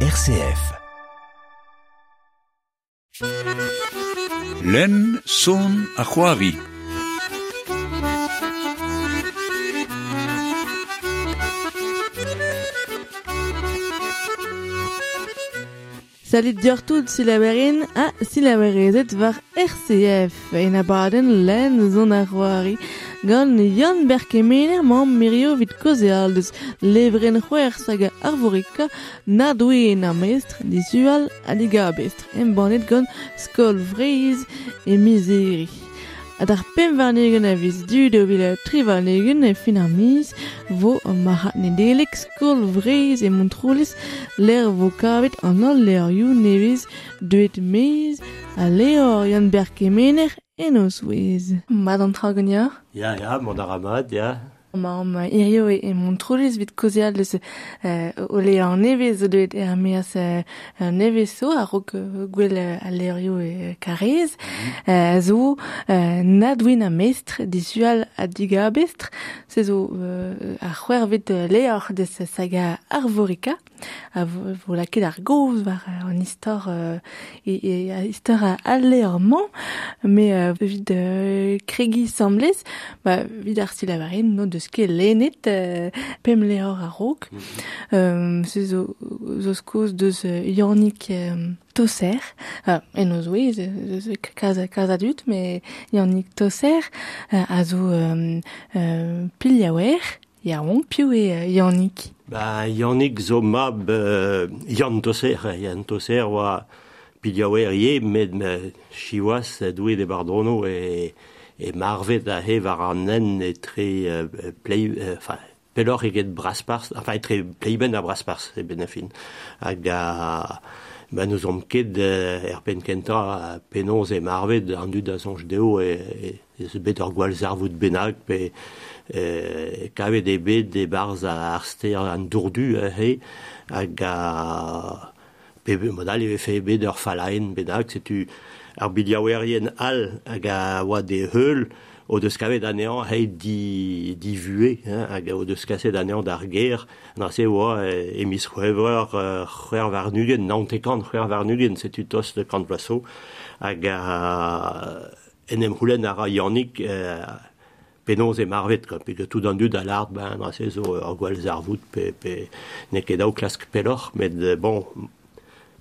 RCF. Len son Ahuavi. Salut dir tout silaverin a silaverezet var RCF. Et n'abaden len son Ahuavi. gant Yann Berkemener ma merio vid koze aldez. Levren c'hwer saga ar vorika na doe na a dizual adiga bestr en banet gant skol vreiz e mizeri. Ad ar pemvarnegen a viz du de vile tri varnegen e fin ar miz. Vo marat nedelek skol vreiz e montrolis l'er vo kavet an al ler you neviz duet meiz. A leor Yann Berkemener Enos wez. Mad an tra ganyañ? Ya, ya, mont ar amad, ya. Ma am irio e, e mon troulez vit kozea leus euh, o le an nevez o deud er meas euh, nevezo a rok euh, gwell a lerio e karez. Euh, zo euh, nadwin a mestre disual a diga a bestre. Se zo euh, a c'hwer vet leor deus saga arvorika. A vo, vo laket ar goz war an istor euh, e, e, a istor a al leorman me euh, vid euh, kregi semblez ba vid ar silavarin no eus ket lennet euh, pemleor a rok. Mm -hmm. um, se zo, zo skoz deus uh, yornik um, toser, euh, en oz oe, kaz, kaz adut, me yornik toser, euh, a zo euh, euh, pil yaouer, ya onk piou e euh, yornik. Ba, yornik zo mab euh, yann toser, yann toser oa pil yawer ye, med me chiwas doué de bardrono e... e marvet a war an nen e tre euh, plei, enfin, uh, pelor eget braspars, enfin, tre pleiben a braspars e ben a fin. Hag a... Ba nous om ket euh, er pen kenta penonz e marvet an dud a sonj deo e, e, e se bet ar gwal zarvout benag pe e, kavet e bet e barz a arster an dourdu a he hag a... Pe, modal e fe bet ur falaen benag setu... tu ar biljaouerien al hag a oa de heul o deus kavet anean hei di, di vue, hein, hag o deus kaset anean d'ar ger, na se oa e, emis c'hweveur uh, c'hwer var nugen, nantekan c'hwer var nugen, setu tos de kant vlaso, hag a enem houlen ara yannik uh, penonz e marvet, kan, pe tout an dud a lard, ben, na se zo ar gwell zarvout pe, pe ne ket daou klask pelor, met bon,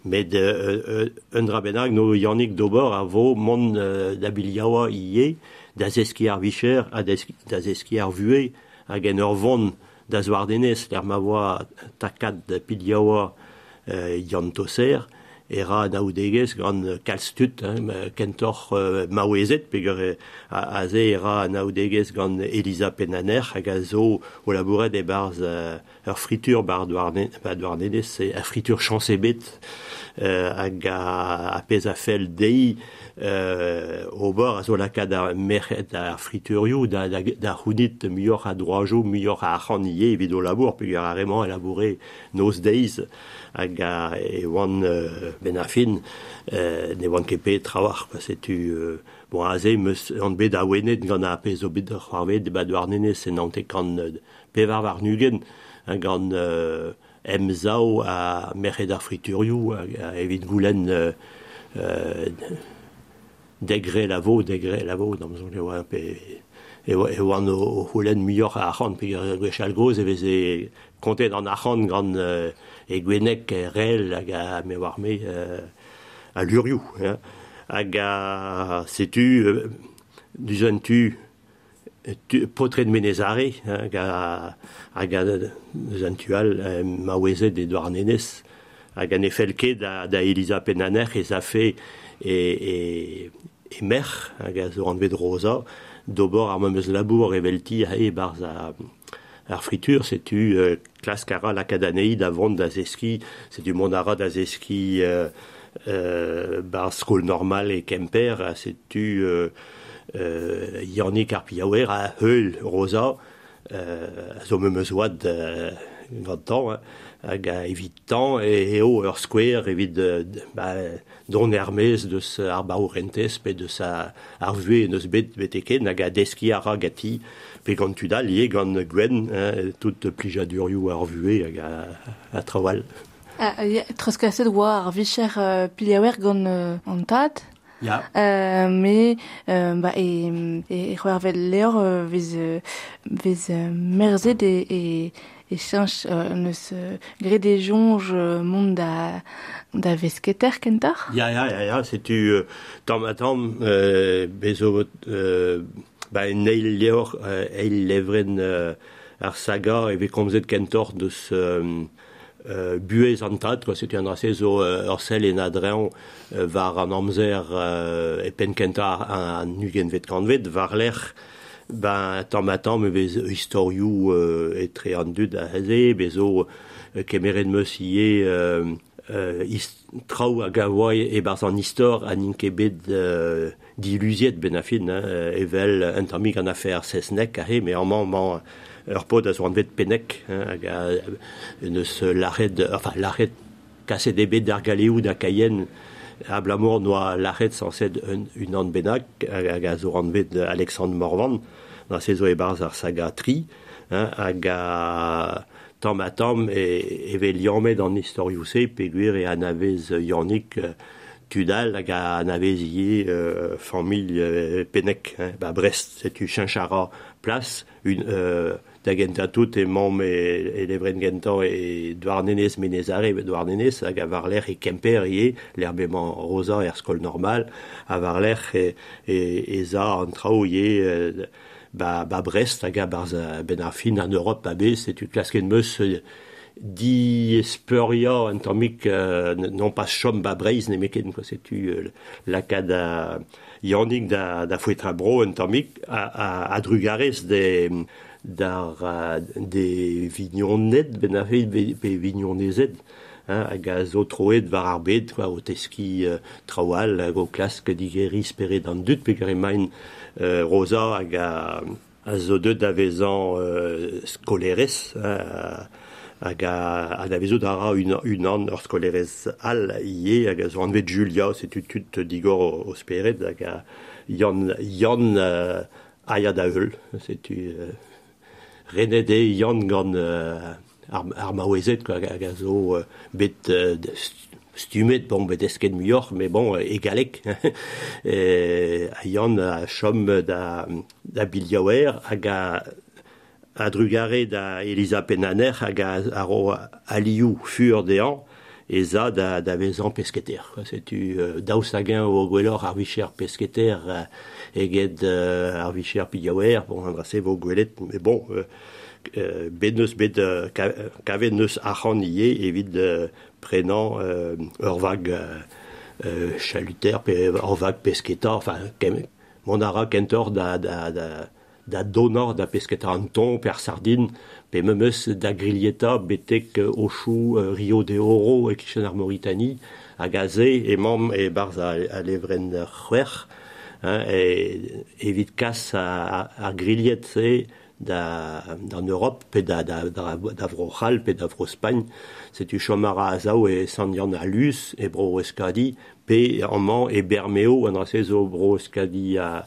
Met euh, un dra no Yannick d'ober a vo mon euh, da biljawa ie, da zeski ar vicher, a da zeski ar vue, hag en ur von da zwardenez, l'er ma voa takat da piljawa euh, yantoser, era naoudegez gant kalstut, hein, kentor euh, maouezet, peger e, a, a ze era naoudegez gant Elisa Penaner hag a zo o labouret e barz euh, ur fritur bar douarnenez, ar fritur chansebet euh, hag a, a pez a fel dei euh, ober a zo lakad a merchet a friturioù da, da, da c'hounit mioc'h a droajo, mioc'h a c'hanier evit o labour, pe a remañ a laboure nos deiz hag a e oan euh, ben a fin euh, ne oan kepe trawar, setu... Euh, bon aze meus an bet a wenet gant a pez o bet c'hoarvet de bad war nene se nante kan euh, pevar war nugen gant euh, emzao a merchet ar friturioù a, a evit goulenn euh, euh, degre la vo, degre la vo, dam zon e pe... E oan o c'holen mioc'h a c'hant pe gwech al groz evez e kontet an a c'hant euh, e gwenek e rel hag a me war me a lurioù. Hag a setu, duzan tu, potret menezare hag a, hag a duzan tu al ma wezet e douar à hag an efelket da, da Elisa Penaner ez a fe e, e, e mer, hag a zo an bet roza, d'obor ar labour evelti a e barz a, ar fritur, setu euh, klas kara lakadanei da vont da euh, euh, bar skol normal e kemper, a setu euh, euh, piaouer a heul roza, euh, euh, hein, hag a evit tan e eo ur skwer evit d- ba, don ermez deus ar baourentez pe deus a, ar vue en eus bet beteken hag a deski a ra gati pe gant tudal ie gant gwen hein, tout plijadurioù ar vue hag a, a trawal. Ah, troskaset ar vicher uh, piliawer gant uh, an tad. Ya. Euh, mais euh, bah, et, et, leur euh, vez, euh, vez et, chanch euh, neus euh, gre des jonge euh, mont da, da vesketer kentar. Ya, ya, ya, ya, setu euh, tamm a bezo leor euh, levren ar saga e ve komzet kentor deus euh, euh, buez an tad, quoi, zo orsel en adrean euh, var an amzer euh, e an, an vet kanvet, var l'er ben tamm a tamm e vez historiou euh, etre an dud a heze, bezo euh, kemeren meus ie euh, euh, ist, trao a gavoy e barz an istor an inke bet euh, diluziet ben hein, evel un tamik an afer sesnek a he, me an man, man a zo an vet penek, hein, hag a neus l'arret, enfin l'arret kaset e bet d'ar galeoù da kayen, a blamour noa l'arret sanset un, un an benak, hag a zo an vet Morvan, na se zo e barz ar saga tri, hein, hag a tamm a tamm e, e vel liamet an historiou se pe gwir e anavez yannik euh, tudal hag a anavez ie euh, familh euh, hein, ba Brest setu chinchara plas un euh, da genta tout e mam e, e levren genta e douarnenez menezare douarnenez hag a var l'er e kemper l'herbement rosa er skol normal a var l'er e, e, e za ba, ba Brest hag a barz a ben ar fin an Europe a bet, setu klasken meus di espeuria an tammik euh, non pas chom ba breiz ne meken ko setu euh, lakad a yannik da, da fouetra bro an tammik a, a, a drugarez de dar de vignonnet ben a fe nezet. vignonezet hag a zo troet war ar bet, quoi, o teski euh, trawal hag o klask digeri speret an dut, pe gare main euh, rosa hag a, a zo deut da vezan euh, skolerez euh, hag a, a da vezo dara un, un an ur skolerez al ie hag a zo anvet Julia setu tut digor o, o speret hag a yon, yon euh, aia da eul setu euh, renede yon gant euh, ar, ar maouezet hag a zo bet stumet, bon, bet esket muioc'h, mais bon, egalek, e, a yann a chom da, da biliaouer hag a, a drugare da Elisa Penaner hag a, a ro aliou fur dean, e za da, da vezan pesketer. Setu euh, daus hag o gwellor ar vicher pesketer euh, eget euh, ar vicher piliaouer, bon, an drase vo gwelet, mais bon... Euh, Euh, benus bet kavenus arranier evit prenant Orvag euh, euh, chaluter Orvag pesquetor enfin monara kentor da da donor da pesqueta anton per sardine pe memus da griglieta betek ochu rio de oro et kichenar mauritanie agazé et mem hein, et barza à levren et evit cas à, à, da, d'an Europe pe da, da, da, da vro c'hal, pe da vro Spagne, setu chomara a zao e sandian a lus, e bro eskadi, pe amman e bermeo an rase zo bro eskadi a,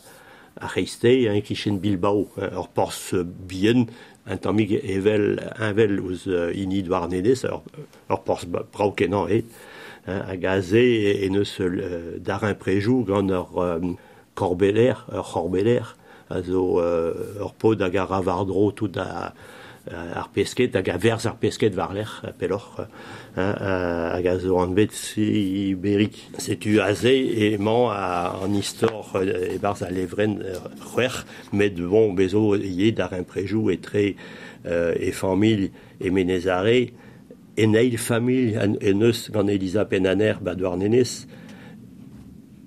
a reiste, hein, kichen Bilbao, or ur bien, un tamig evel, invel ouz uh, ini dwar nenes, ur, ur porz brao kenan e, a gaze e, e neus uh, darin prejou gant ur um, korbeler, ur korbeler, a zo uh, ur pod hag a ravardro tout a ar pesket hag a verz ar pesket war l'er peloc'h hag a zo an bet si berik setu aze e man an istor e barz a levren c'hwer met bon bezo ye dar un prejou e tre e familh e menezare e neil familh e neus gant Elisa Penaner nenez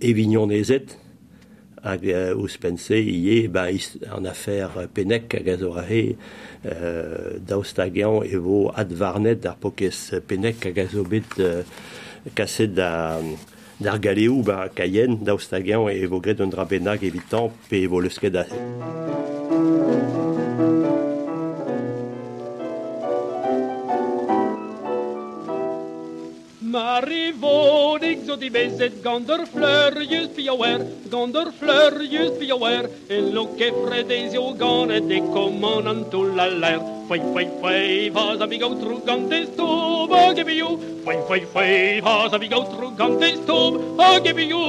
e vignon nezet à Uspense ie ba an affaire pennek a gazorahe euh, daustagian e vo advarnet ar pokez pennek a gazobet euh, kaset da d'ar galeo daustagian e vo gret un Marivaux, zo die bezit, ganderfleur, just be aware, ganderfleur, just be aware, and look every day's you're gone, and they come on until la lair. Five, five, five, as we go through Gundy's tomb, I'll give you. Five, five, five, as we go through Gundy's tomb, I'll give you.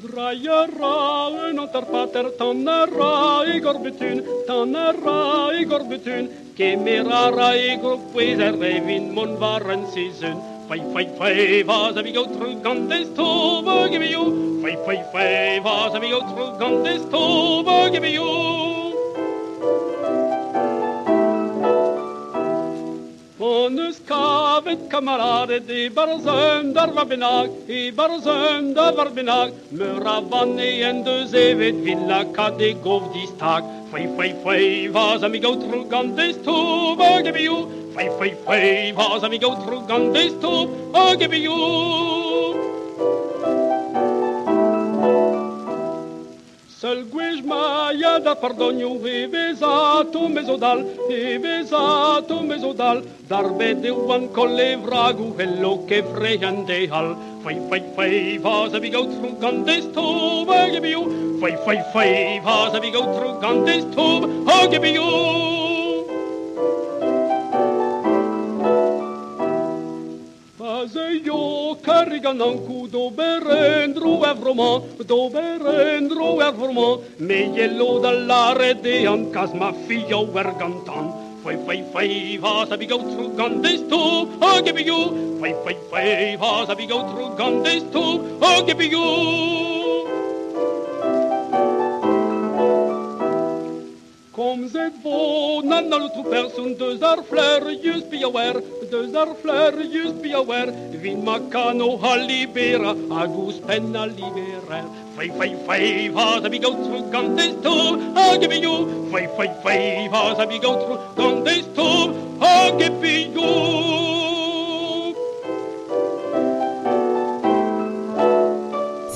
Draiera, un antar pater, tan ara, igor betun, tan ara, igor betun, Camerara e groepwees er revin mon waren seizoen. Fai, fai, fai, vas a mi give you. Fai, fai, fai, a give you. Och nu ska vi kamrater i Barsöndar var binag, i Barsöndar var binag. Möra vann du zevet villa kade gov distak. Fej, fej, fej, vas amigo trugan des tub, ögebiu. Fej, fej, fej, vas amigo trugan des tub, ögebiu. Sălguești maia da pardoniu, e vezato mezodal, e vezato mezodal, dar vedeu anco le vragu, hello che frean de hal. Fai, fai, fai, vas avi gaut trum candestob, agebiu, fai, fai, fai, vas avi gaut trum candestob, agebiu. Azeio carigananku do berendru evroma, do berendru evroma, me yello dall'are de ancas ma figlio vergantan. Fai fai fai vas abigo tru gandesto, o gibi you. Fai fai fai vas abigo tru gandesto, o oh, gibi you. beau, nan altu person Deux arfler, just be aware Deux arfler, just be aware Vin macano a libera Agus penna liberer Fai, fai, fai, vas a bigotru Candesto, agebiu Fai, fai, fai, vas a bigotru Candesto, agebiu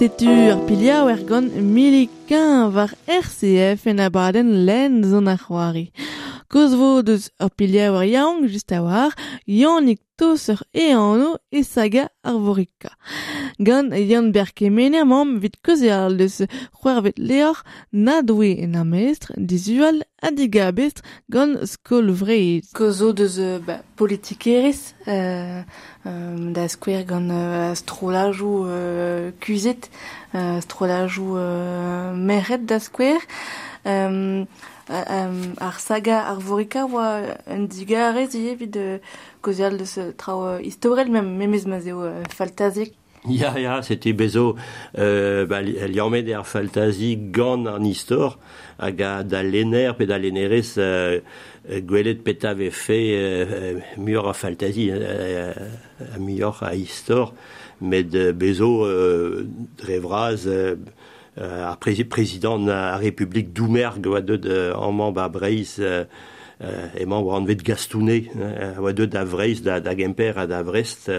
setur pilia er gant milikin war RCF en abaden len zon ar c'hoari. Gozvo deus ur pilha war yaong just a war, yannik tosur e anno e saga ar vorika. Gant yann berke mener mam vit koze ar deus c'hwervet leor na doue en ar maestr dizual a digabestr gant skol vre. Kozo deus ba, politikerez euh, euh, da skwer gant euh, astrolajou euh, kuzet, euh, astrolajou euh, meret da skwer. Euh, um, um, ar saga ar vorika oa un digare zi evit uh, kozial deus trao uh, istorel mem memez ma zeo uh, faltazik. Ya, ya, c'était bezo euh, ba, liamet ar faltazi gant an istor hag a da lener pe da lenerez euh, gwelet peta vefe euh, mur a faltazi euh, a mur a istor met bezo euh, drevraz euh, Euh, président de la République d'Oumergue, en membre à Breis, et membre en de Gastounet, à d'Avreis, d'Agemper à d'Avrest,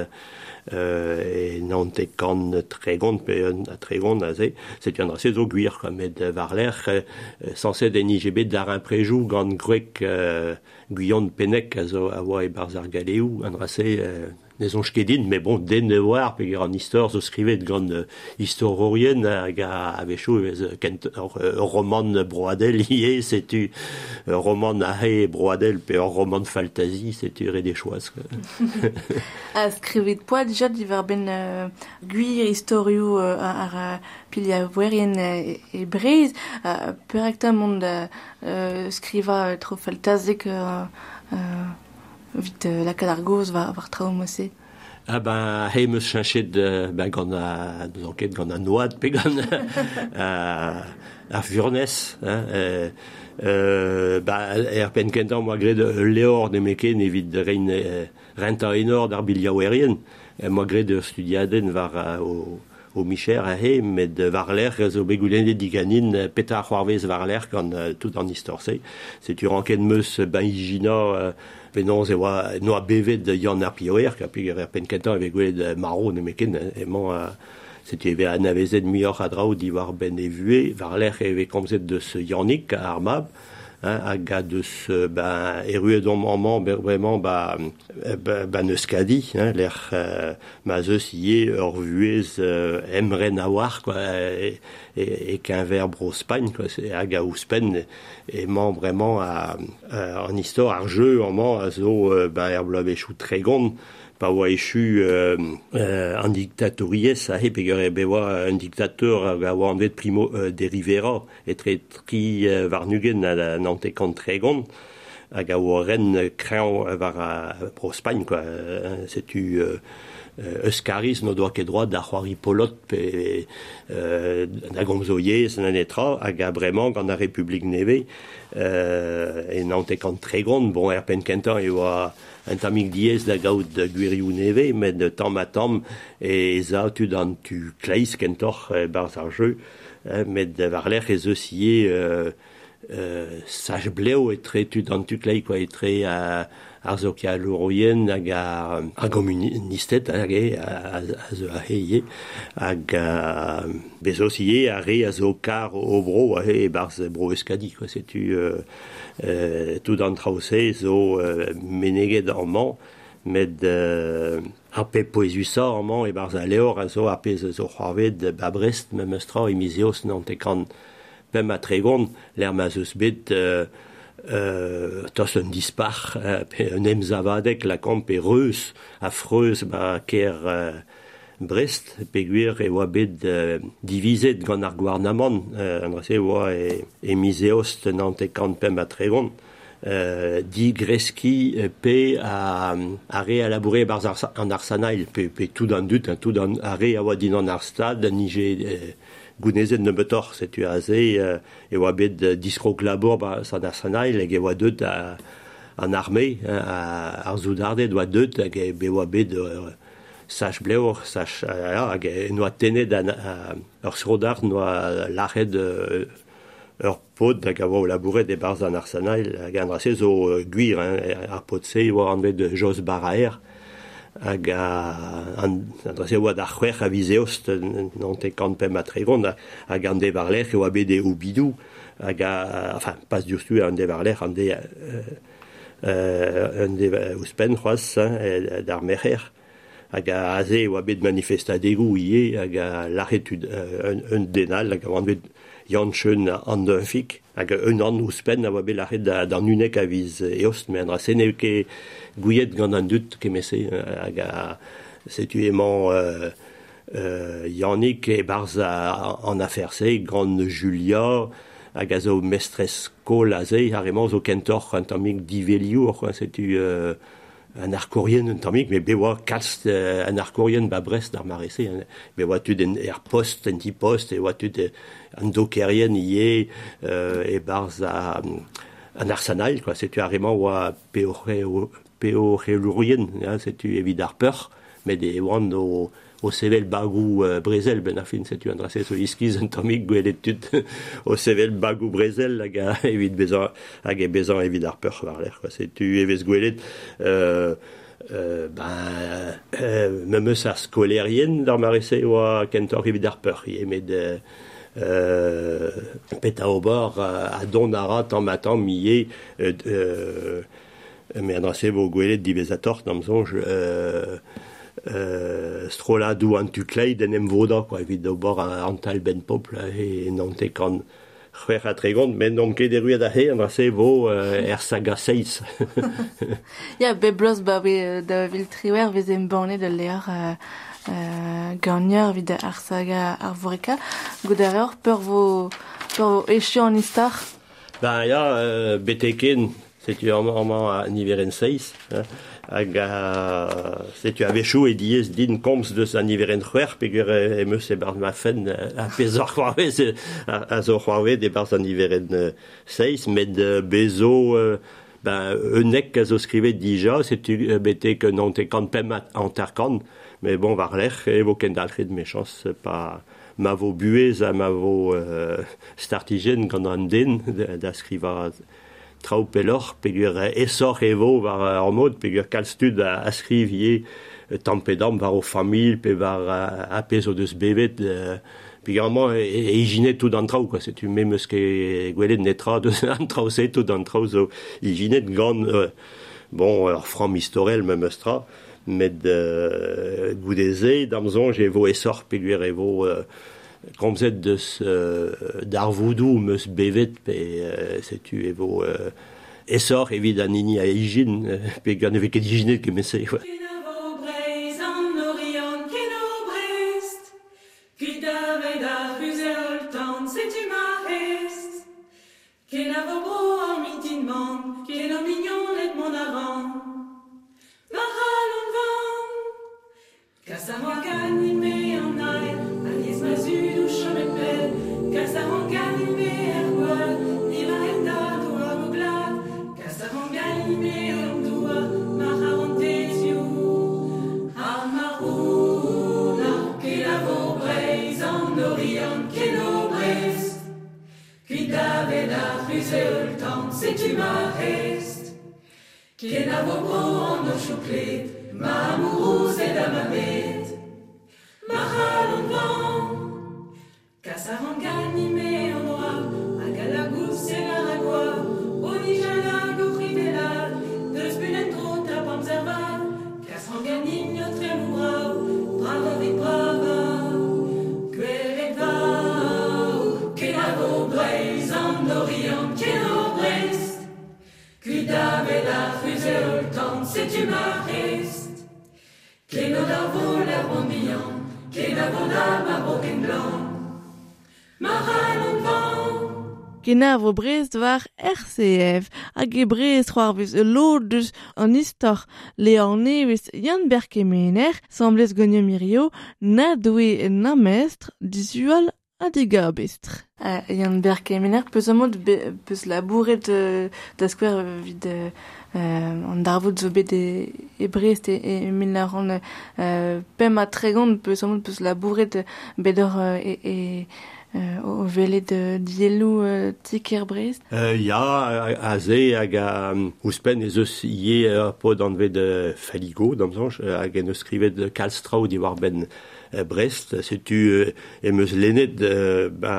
et non te kan tregon pe a tregon a se c'est un assez oguir comme de varler euh, euh, censé des d'Arin Préjou gant grec Guyon Penec a zo a wa e un assez euh, mais bon, den ne war, pe an gant uh, historien hag a roman broadel ie, setu uh, roman a he broadel pe ur roman faltazi, setu re de choaz. ben uh, gwir historiou uh, ar e, breiz, uh, skriva tro faltazik uh, uh, vit uh, lakad ar goz war, war trao mosse. Ah ben, he meus chanchet uh, ben, gant a, deus anket gant a noad, pe gant a, a furnez. Hein, euh, euh, ba, er pen kentan, moa gred leor de meken evit rein renta enor d'ar biliaouerien. Moa gred studiaden var uh, o, Micher a he, met var l'air zo begoulennet diganin uh, peta c'hoarvez var l'air gant tout an istorse. Setu ranket meus ben igina uh, penaos e oa noa bevet yann ar pioer, ka e maro ne meken, a... Hein. Euh, c'était avait un avezet mior adraou di war ben evue, varler et avait komzet de ce yannick Armab, hein, aga de ben erue don moment vraiment ben, ben, ben, bah bah neuskadi hein l'air euh, mazeus yé orvuez euh, emre nawar quoi et, et, qu'un verbe Espagne quoi c'est aga ouspen et ment vraiment à, en histoire argeux en ment à zo euh, ben herblob échou très Pawaishu euh, euh, en dictatorie sahe bewa euh, un dictateur euh, gawandet primo euh, de Rivera et tretri varnugen à la nante contregon. hag a oa ren kreñv war a pro Spain, quoi. Setu euh, eus kariz no doa ket droit da c'hoari polot pe euh, da gomzo ye sen an etra hag a bremañ gant a Republik Neve euh, e nante kant tre gond bon er pen kentan e oa un tamik diez da gaout da gwirioù neve met de tam a tam e za tu dan tu kleiz kentor e, barz ar jeu met da varler ez eus euh, euh, saj bleo etre tud an tuklei quoi tre a ar zo ka louroien hag a, a gomunistet hag e a, a zo a heie hag a bezos ie a re a zo kar o bro a he e barz bro eskadi quoi. Setu euh, euh, tout an traose zo euh, meneget an man med euh, ar pe poezusa an man e barz a leor a zo ar pe zo c'hoarved ba brest me meustra e mizeos nan te kan pem a tregon l'er ma zeus bet euh, euh, tos un dispar euh, pe un emzavadek la kamp e reus a ba ker euh, Brest pe guer e oa bet euh, divizet gant ar gouarnamant euh, an oa e, e mizeost e kant pem a tregon. Euh, di greski pe a, a réalabourer bar an arsanail pe, pe tout an dut, hein, tout an, a réawa din an ar stad, an ije gounezet ne betor, setu a ze, euh, e oa bet diskrok labor ba san ar sanail, hag e oa deut a, an arme, a, ar zoudardet oa deut, hag e be oa bet euh, sach bleur, sach, hag e noa tened an, ur srodar noa laret euh, ur pot da gavo o labouret e barz an ar sanail, hag an rase zo euh, guir, hein, ar pot se oa anvet de jos baraer, hag a, an, adrese oa da c'hwech a vizeost n'on te kant pe matrevon hag an devarler oa bet de obidou hag a, enfin, pas diostu an devarler an de euh, an de ouspen c'hoaz d'ar mecher hag a aze oa bet manifestadegou ie hag a l'arretud un, un denal hag a oa bet Janchen an neufik, hag un an ouspenn a oa bet lachet da, da nunek a viz e ost, an ra sene ke gouiet gant an dut kemese, hag a setu emañ euh, euh, Yannick e barz a, an aferse, gant Julia, hag a zo mestres kol a ze, har emañ zo kentor an tamik diveliour, setu... Euh, un arcorien un tamik, mais bewa kalst euh, un arcorien ba brest dar marese, bewa tud en er post, en ti post, e oa tud an dokerien ie euh, e barz a, an arsanail, quoi, setu arreman oa peo, peo relourien, setu evid ar peur, met e oan o... o sevel bagou euh, brezel ben ar fin setu andrase so iskiz an tamik gwelet tut. O sevel bagou brezel hag a evit bezan hag e bezan evit ar peur war l'air quoi. Setu evez gwelet euh, euh, ben euh, me ar skolerien d'ar marese oa kentor evit ar peur. I emet euh, euh, peta o bor a, a don ara tan matan miye euh, euh, me andrase bo gwelet dibezator namzonj euh, euh, strola dou an tu klei en em voda, quoi, evit da bor an tal ben popl, e nante kan c'hwer a tregont, men on ket deru da he, an rase vo euh, er saga seiz. ya, be blos ba we da vil triwer vez em banne de leor euh, gagneur vid ar saga ar voreka, gout ar eur peur vo, peur vo echu an istar? Ben ya, euh, beteken, setu an, an, an, an, an, an, an, an, an, an, hag a setu a vechou e diez din komz deus an iveren c'hwer pegur e meus e bar ma fen a pez ar c'hoarvez a zo c'hoarvez e bar an iveren seiz bezo ben eunek a zo skrivet dija setu bete que non te pem an mais bon var e vo ken pa ma vo buez a ma vo euh, startigen gant trao pelor, pegur esor evo war ar mod, pegur kalstud a, a skrivie tampedam var o famil, pe var a, a pezo deus bevet, pegur amañ e, e ijinet tout an trao, setu me meus ket gwelet netra deus an trao se tout an trao zo ijinet gant, euh, bon, ar fram historel me meus tra, met euh, goudeze, damzon, j'ai vo esor pegur evo... Euh, komzet deus euh, d'ar voudou meus bevet, pe euh, setu evo euh, essor an ini a igin, euh, gant evit ket iginet ket mese, ouais. résultant, si tu m'arrestes. Kenavoko en chouclé, ma amourouse et la mamette. Ma halonvan, kasarangani me en noir, agalagous et l'aragua. veda ultan setumar est. Keno davo l'arbondian, ke davo dama bogenglan. Maral van. Genau wo Brest war RCF a ge Brest war wis e lodus an istor Leone wis Jan Berkemener semblez gonio mirio na doe na mestre a dega bestr. Ah, Yann Berkemener peus amod be, peus labouret euh, da skwer vid euh, an darvout zo bet e, e brest e, e min an ran euh, pem a tregant peus amod peus labouret bet ur e, e euh, o vele de dielou euh, tiker brest euh, Ya, a ze hag a ouspen ez eus ie uh, pod anved uh, faligo, damzanj, hag en eus skrivet kalstrao diwar ben Brest, setu emeus lennet ba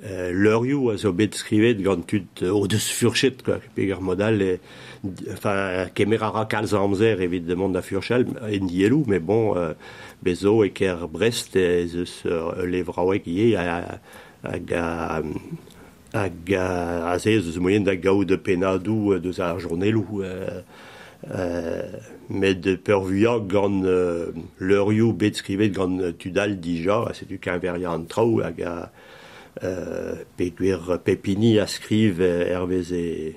leurioù a zo bet skrivet gant tud o deus furchet, quoi, peg modal, e, enfin, kemer ara kalz amzer, evidemment, da furchal, en dielou, mais bon, bezo e ker Brest, e zeus levraouek ie, a, a, a, hag a, a se eus moyen da gaou de penadou deus ar journelou. Euh, Euh, met de pervuiañ gant euh, leurioù bet skrivet gant euh, tudal dija, a setu qu'un an trao hag a euh, peguer pepini a skriv ervez e,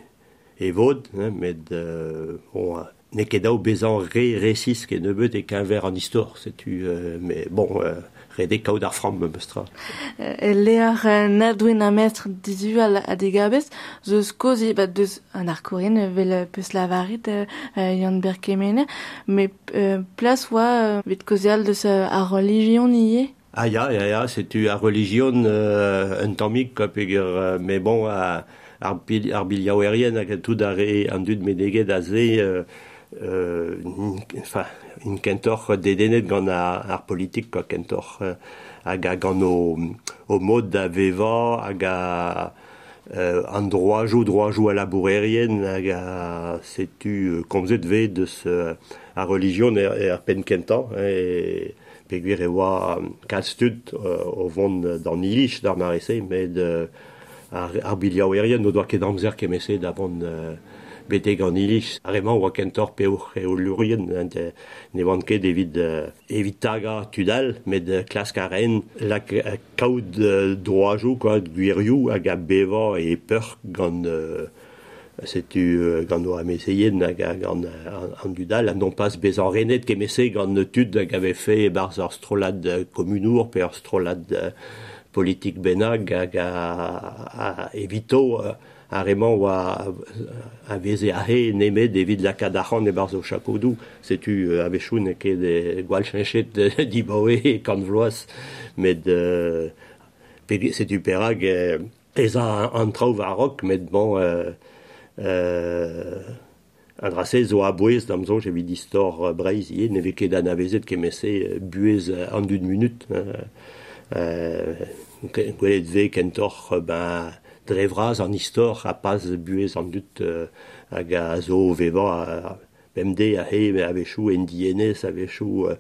e vod, hein, met euh, bon, ne ket daou bezan re resis ket nebeut e qu'un ver an istor, setu, euh, mais bon... Euh, rede kaout ar framm meus tra. Lear na nadouen a metr dizu a degabez, zeus kozi, bat deus an ar korin vel peus lavarit yann berkemene, me plas oa vet kozi al deus a religion nie Ah ya, ya, ya, setu a religion euh, un tammik kapeg euh, mais bon, ar, ar, ar biliaouerien hag tout d'arrêt, e an dud medeget a ze... Euh, euh, enfin, un kentor dedenet gant ar, ar politik ka kentor. Euh, hag a gant o, o mod da veva hag a euh, an droajo, droajo a labourerien hag a setu euh, komzet ve deus euh, a religion er, er pen kentan e pegwer e oa kal stud euh, o vont d'an ilich d'ar marese met euh, ar, ar biliaouerien no doa ket amzer kemese davon euh, bete gant iliz. Ar emañ oa kentor peour eo lurien, ne vant ket evit, evit taga tudal, met klask a ren, la kaout droajo, quoi, gwirioù hag a beva e peur gant... setu uh, gant oa meseien hag an, an, an dudal, an non pas bez an renet kemese gant tud hag ave fe barz ar strolad komunour pe ar strolad uh, politik benag hag a, a, a evito Uh, a remañ oa a veze a ahe nemet evit lakad achan e barzo chakodou, setu euh, a vechoun e ket e gwal chenchet e kan vloaz, met euh, setu perag euh, ez a an traoù varok, met bon euh, euh, a drase zo a bouez dam zo evit distor breiz ie, ne vez ket an avezet kemese buez an dud minut. Euh, euh, gwelet ve kentor, ben, dre en an istor a pas buez euh, an dud hag a zo vevañ euh, a bemdez a c'he a vechoù en dienez a vechoù... Euh,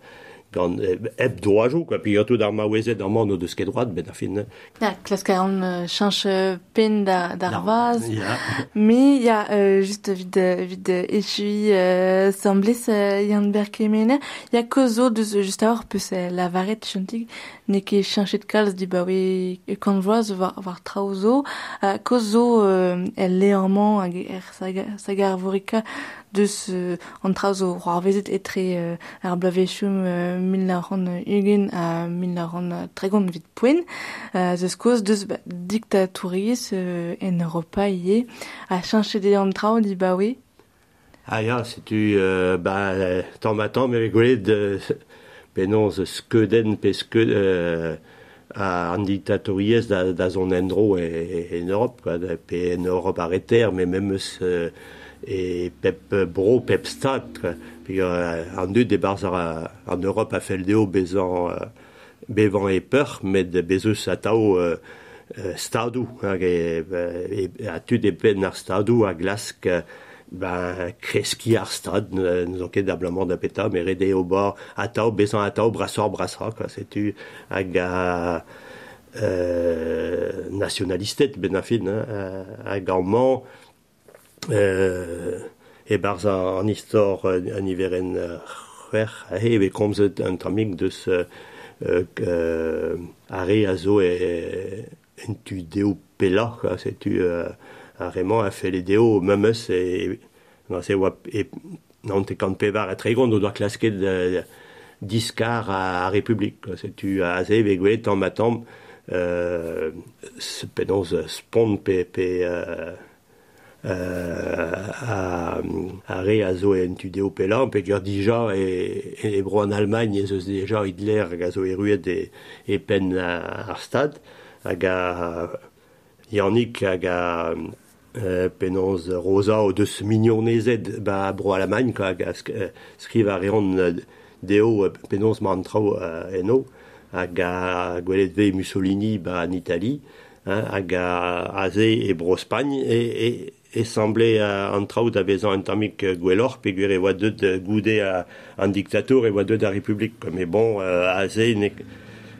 gant eb doajo, kwa pi yato d'ar ma wezet an man o deus ket droad, ben a fin. Ya, klas ka an chanch pen da, d'ar vaz, ya. me ya, just vid, vid etui euh, semblis euh, yant ber ya kozo deus just a peus la varet chantig, ne ket chanchet kalz di bawe e kanvoaz var, var traozo, kozo euh, el leorman hag er sagar vorika dus uh, an trazo c'hoarvezet etre uh, ar blavechum uh, mil la ran ugen a euh, mil la ran tregont vid poen. Uh, Zeus koz deus ba, diktatouris uh, en Europa ie a chanchet an trao di bawe. Ah ya, setu, euh, ba, tant ma tant, me rigolet, de, ben non, ze skeden pe sked, euh, à un dictatoriez da, da zon endro e, e, en Europe, quoi, pe en Europe arrêter, mais même se, euh, et pep bro, pep stat. Puis euh, an dud de barz ar, an Europe a fel deo bezan, euh, bevan e peur, met bezeus a tao euh, stadou, hag e, e, a tud e pen ar stadou a glask ben, kreski ar stad, nous anket da da peta, mais rede o bord a tao, bezan a tao, brassor, brassor, quoi, setu, hag a... Euh, nationalistet ben a fin, hag an man, euh, e barz an istor an iveren c'hwer a he e komzet an tamik deus euh, euh, are a zo e en tu deo pela setu euh, a remant a fel e deo memes e non se oa e non te kant pevar a tregon do doa klasket de, diskar a, a Republik setu a ze vegwet an matam euh, se penons spont pe, pe euh, a, a re a zo en tudeo pelan, pe ger dija e, e bro an Almagne ez eus deja Hitler hag a zo e ruet e, e pen ar stad. Hag a Yannick hag a euh, penons rosa o deus mignonezet ba bro Almagne hag a skriv a reon deo penons ma an trao uh, eno. Hag a gwelet ve Mussolini ba an Italie hein, hag a aze e brospagne e, e e semblé a an traout da vezan an tamik uh, gwellor, peguer e oa deud uh, goude a, an diktator e oa deud a republik. Mais bon, euh, a ne,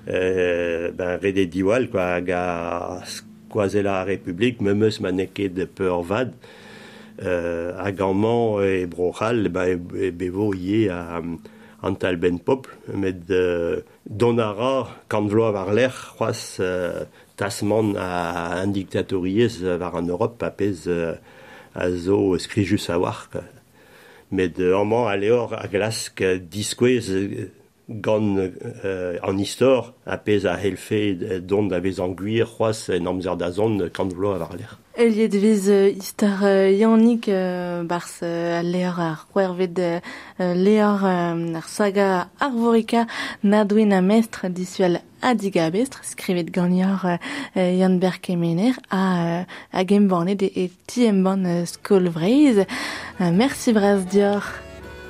Euh, ben, rede diwal, quoi, ga skoazela a republik, me meus ma de peur vad, euh, hag e brochal, ba, e, e bevo ie a... An tal ben pop, met euh, donara kan vloa war l'er, c'hoaz euh, tasman a an dictatoriez war an Europe a pez euh, a zo skrijus a war. quoi. Met euh, amman a leor a glask euh, euh, gant euh, an istor a pez a helfe dont da vez an gwir c'hoaz en amzer da zon kant vlo a varler. Eliet vez euh, istor euh, yannik uh, bars a leor ar c'hwerved euh, leor euh, ar saga arvorika na a mestre disuel adiga bestre skrivet gant ior euh, Yann Berkemener a, euh, a gembornet e, e ti emban euh, skol vreiz. Euh, merci braz dior.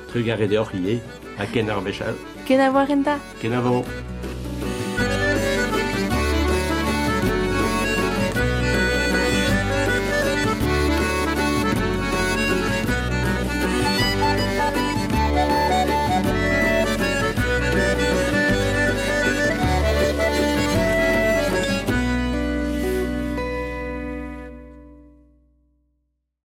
Trugar e deor ie, a ken ar bechal. Queda buena agenda. Queda